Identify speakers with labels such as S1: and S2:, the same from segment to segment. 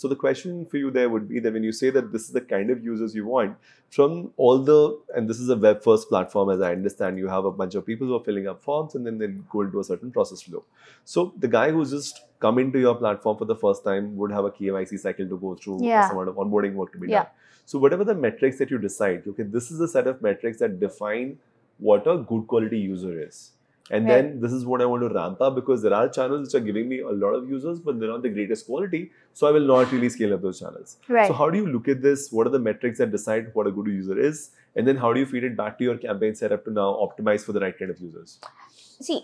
S1: So the question for you there would be that when you say that this is the kind of users you want, from all the and this is a web first platform as I understand, you have a bunch of people who are filling up forms and then they go into a certain process flow. So the guy who's just come into your platform for the first time would have a KYC cycle to go through,
S2: Yeah.
S1: some amount of onboarding work to be
S2: Yeah.
S1: done. So whatever the metrics that you decide, okay, this is a set of metrics that define what a good quality user is. And
S2: Right.
S1: then this is what I want to ramp up because there are channels which are giving me a lot of users, but they're not the greatest quality. So I will not really scale up those channels.
S2: Right.
S1: So how do you look at this? What are the metrics that decide what a good user is? And then how do you feed it back to your campaign setup to now optimize for the right kind of users?
S2: see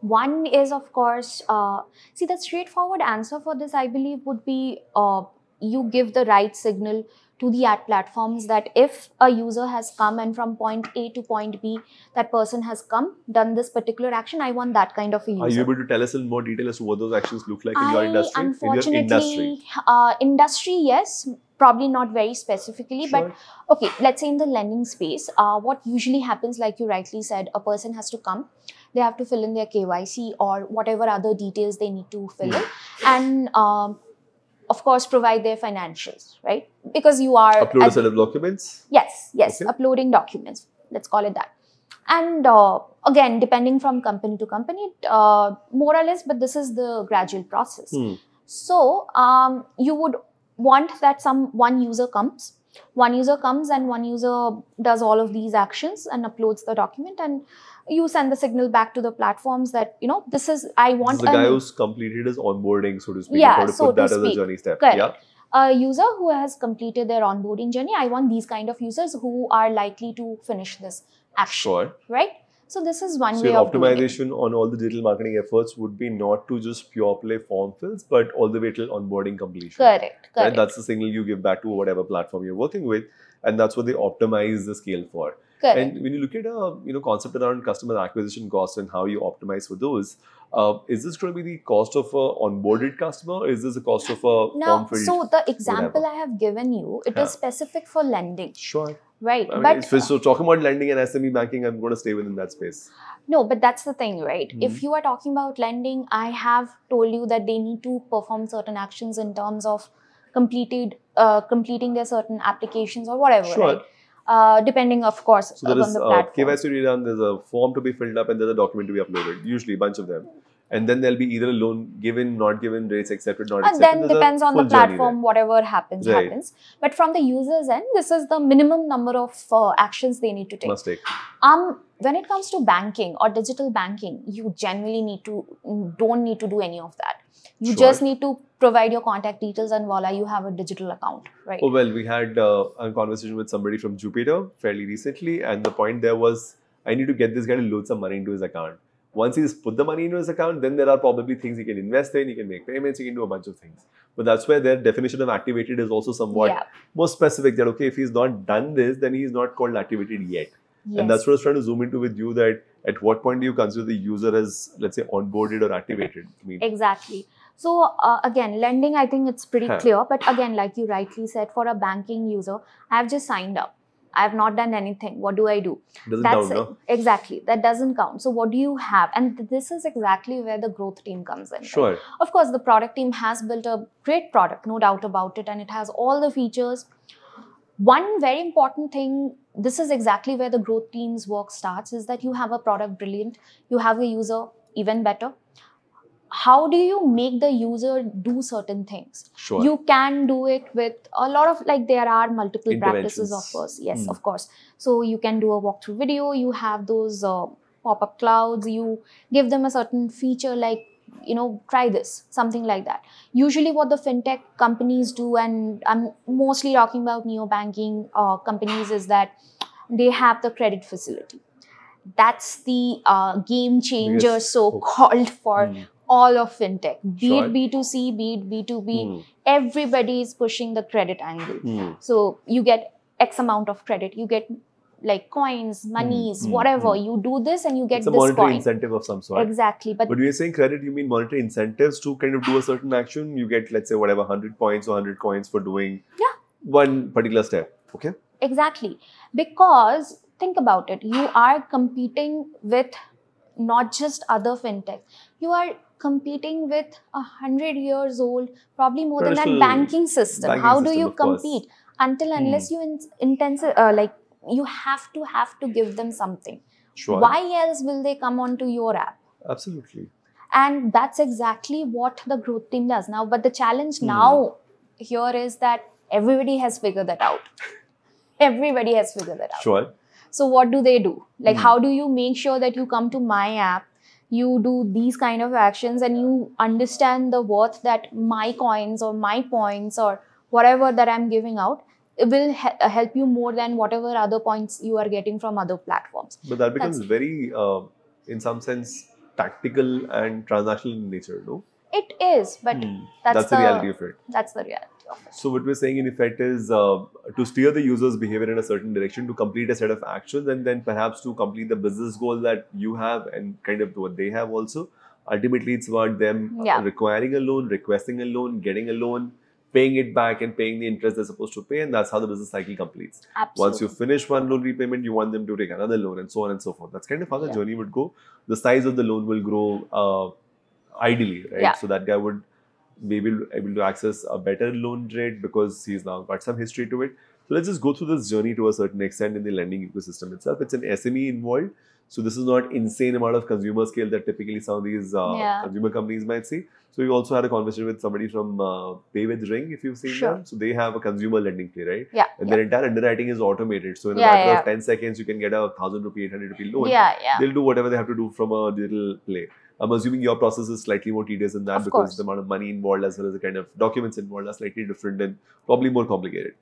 S2: one is of course uh, see the straightforward answer for this i believe would be uh, you give the right signal to the ad platforms that if a user has come and from point a to point b that person has come done this particular action i want that kind of a user
S1: Are you able to tell us in more detail as to what those actions look like in your industry? In your industry.
S2: uh, industry yes probably not very specifically but okay let's say in the lending space uh, what usually happens like you rightly said a person has to come they have to fill in their kyc or whatever other details they need to fill in and um, of course provide their financials right because you are
S1: upload a set of documents.
S2: yes yes
S1: Okay.
S2: uploading documents let's call it that and uh, again depending from company to company uh, more or less but this is the gradual process
S1: Hmm.
S2: so um, you would want that some one user comes one user comes and one user does all of these actions and uploads the document and you send the signal back to the platforms that you know this is i
S1: This
S2: want
S1: is the guy who's completed his onboarding, so to speak.
S2: Yeah,
S1: if you were to
S2: so
S1: put that
S2: to
S1: as a
S2: speak.
S1: journey step.
S2: Correct.
S1: Yeah.
S2: A user who has completed their onboarding journey i want these kind of users who are likely to finish this action
S1: Sure.
S2: right so this is one
S1: So
S2: way
S1: your
S2: of doing it.
S1: optimization on all the digital marketing efforts would be not to just pure play form fills, but all the way till onboarding completion.
S2: correct
S1: Right?
S2: correct
S1: That's the signal you give back to whatever platform you're working with, and that's what they optimize the scale for.
S2: Correct
S1: And when you look at a you know concept around customer acquisition cost and how you optimize for those, uh, is this going to be the cost of a onboarded customer? Or is this the cost of a
S2: now so the example
S1: whatever.
S2: i have given you it is
S1: Yeah.
S2: specific for lending
S1: sure.
S2: right
S1: I mean,
S2: but
S1: if- so talking about lending and SME banking, I'm going to stay within that space.
S2: no but that's the thing right
S1: Mhm.
S2: if you are talking about lending i have told you that they need to perform certain actions in terms of completed uh, completing their certain applications or whatever
S1: Sure.
S2: right uh, depending of course
S1: So there
S2: upon
S1: is
S2: the
S1: uh,
S2: platform
S1: KYC to be done, there's a form to be filled up, and there's a document to be uploaded. Usually, a bunch of them, and then there'll be either a loan given, not given, rates accepted, not
S2: and
S1: accepted.
S2: then
S1: There's
S2: depends on the platform whatever happens
S1: Right.
S2: happens but from the user's end this is the minimum number of uh, actions they need to take
S1: Must take.
S2: um when it comes to banking or digital banking you generally need to don't need to do any of that you
S1: Sure.
S2: just need to provide your contact details and voila you have a digital account right
S1: Oh well, we had uh, a conversation with somebody from Jupiter fairly recently, and the point there was, I need to get this guy to load some money into his account. Once he's put the money into his account, then there are probably things he can invest in, he can make payments, he can do a bunch of things. But that's where their definition of activated is also somewhat
S2: yeah
S1: more specific. That okay, if he's not done this, then he's not called activated yet.
S2: yes.
S1: And that's what I was trying to zoom into with you. That at what point do you consider the user as, let's say, onboarded or activated? I mean,
S2: Exactly. So uh, again, lending, I think it's pretty
S1: Huh.
S2: clear. But again, like you rightly said, for a banking user, I have just signed up. I have not done anything. What do I do?
S1: doesn't
S2: That's
S1: count, no?
S2: exactly that doesn't count. So what do you have? And this is exactly where the growth team comes in. right?
S1: Sure.
S2: Of course, the product team has built a great product, no doubt about it, and it has all the features. One very important thing, this is exactly where the growth team's work starts, is that you have a product brilliant, you have a user even better. How do you make the user do certain things?
S1: Sure.
S2: You can do it with a lot of like there are multiple practices, of course. Yes,
S1: Hmm.
S2: of course. So you can do a walkthrough video. You have those uh, pop-up clouds. You give them a certain feature like you know try this something like that usually what the fintech companies do and i'm mostly talking about neobanking uh, companies is that they have the credit facility that's the uh, game changer
S1: Yes.
S2: so called for
S1: Hmm.
S2: All of fintech be
S1: Sure.
S2: it b2c be it b2b
S1: Hmm.
S2: everybody is pushing the credit angle
S1: Hmm.
S2: so you get x amount of credit you get like coins monies
S1: mm,
S2: whatever
S1: mm.
S2: you do this and you get
S1: It's a
S2: this
S1: monetary incentive of some sort.
S2: exactly but
S1: But when you're saying credit, you mean monetary incentives to kind of do a certain action. You get, let's say, whatever, 100 points or 100 coins for doing
S2: Yeah.
S1: one particular step. Okay.
S2: Exactly. Because think about it, you are competing with not just other fintech. You are competing with a hundred years old, probably more than that banking system.
S1: banking
S2: How do
S1: system,
S2: you
S1: of course.
S2: compete until unless you in- intensive uh, like you have to have to give them something.
S1: Sure.
S2: Why else will they come onto your app?
S1: Absolutely.
S2: And that's exactly what the growth team does now. But the challenge
S1: Hmm.
S2: now here is that everybody has figured that out. everybody has figured that out.
S1: Sure.
S2: So what do they do? Like
S1: Hmm.
S2: how do you make sure that you come to my app, you do these kind of actions and you understand the worth that my coins or my points or whatever that I'm giving out it will he- uh, help you more than whatever other points you are getting from other platforms.
S1: But that becomes
S2: That's-
S1: very, uh, in some sense, tactical and transactional in nature, no?
S2: It is, but
S1: Hmm.
S2: that's,
S1: That's the
S2: the
S1: reality of it.
S2: that's the reality.
S1: So what we're saying in effect is uh, to steer the user's behavior in a certain direction, to complete a set of actions, and then perhaps to complete the business goal that you have and kind of what they have also. Ultimately, it's about them
S2: Yeah.
S1: requiring a loan, requesting a loan, getting a loan, paying it back, and paying the interest they're supposed to pay, and that's how the business cycle completes.
S2: Absolutely.
S1: Once you finish one loan repayment, you want them to take another loan, and so on and so forth. That's kind of how the
S2: Yeah.
S1: journey would go. The size of the loan will grow uh, ideally, right?
S2: Yeah.
S1: So that guy would be able, to access a better loan rate because he's now got some history to it. So let's just go through this journey to a certain extent in the lending ecosystem itself. It's an SME involved. So this is not insane amount of consumer scale that typically some of these uh,
S2: Yeah.
S1: consumer companies might see. So we also had a conversation with somebody from uh, Pay with Ring, if you've seen
S2: Sure.
S1: them. So they have a consumer lending play, right?
S2: yeah.
S1: And
S2: yeah.
S1: their entire underwriting is automated. So in a
S2: Yeah,
S1: matter
S2: yeah.
S1: of 10 seconds, you can get a thousand rupee, 800 rupee loan.
S2: yeah, yeah.
S1: They'll do whatever they have to do from a digital play. I'm assuming your process is slightly more tedious than that
S2: Of
S1: because
S2: course.
S1: the amount of money involved as well as the kind of documents involved are slightly different and probably more complicated.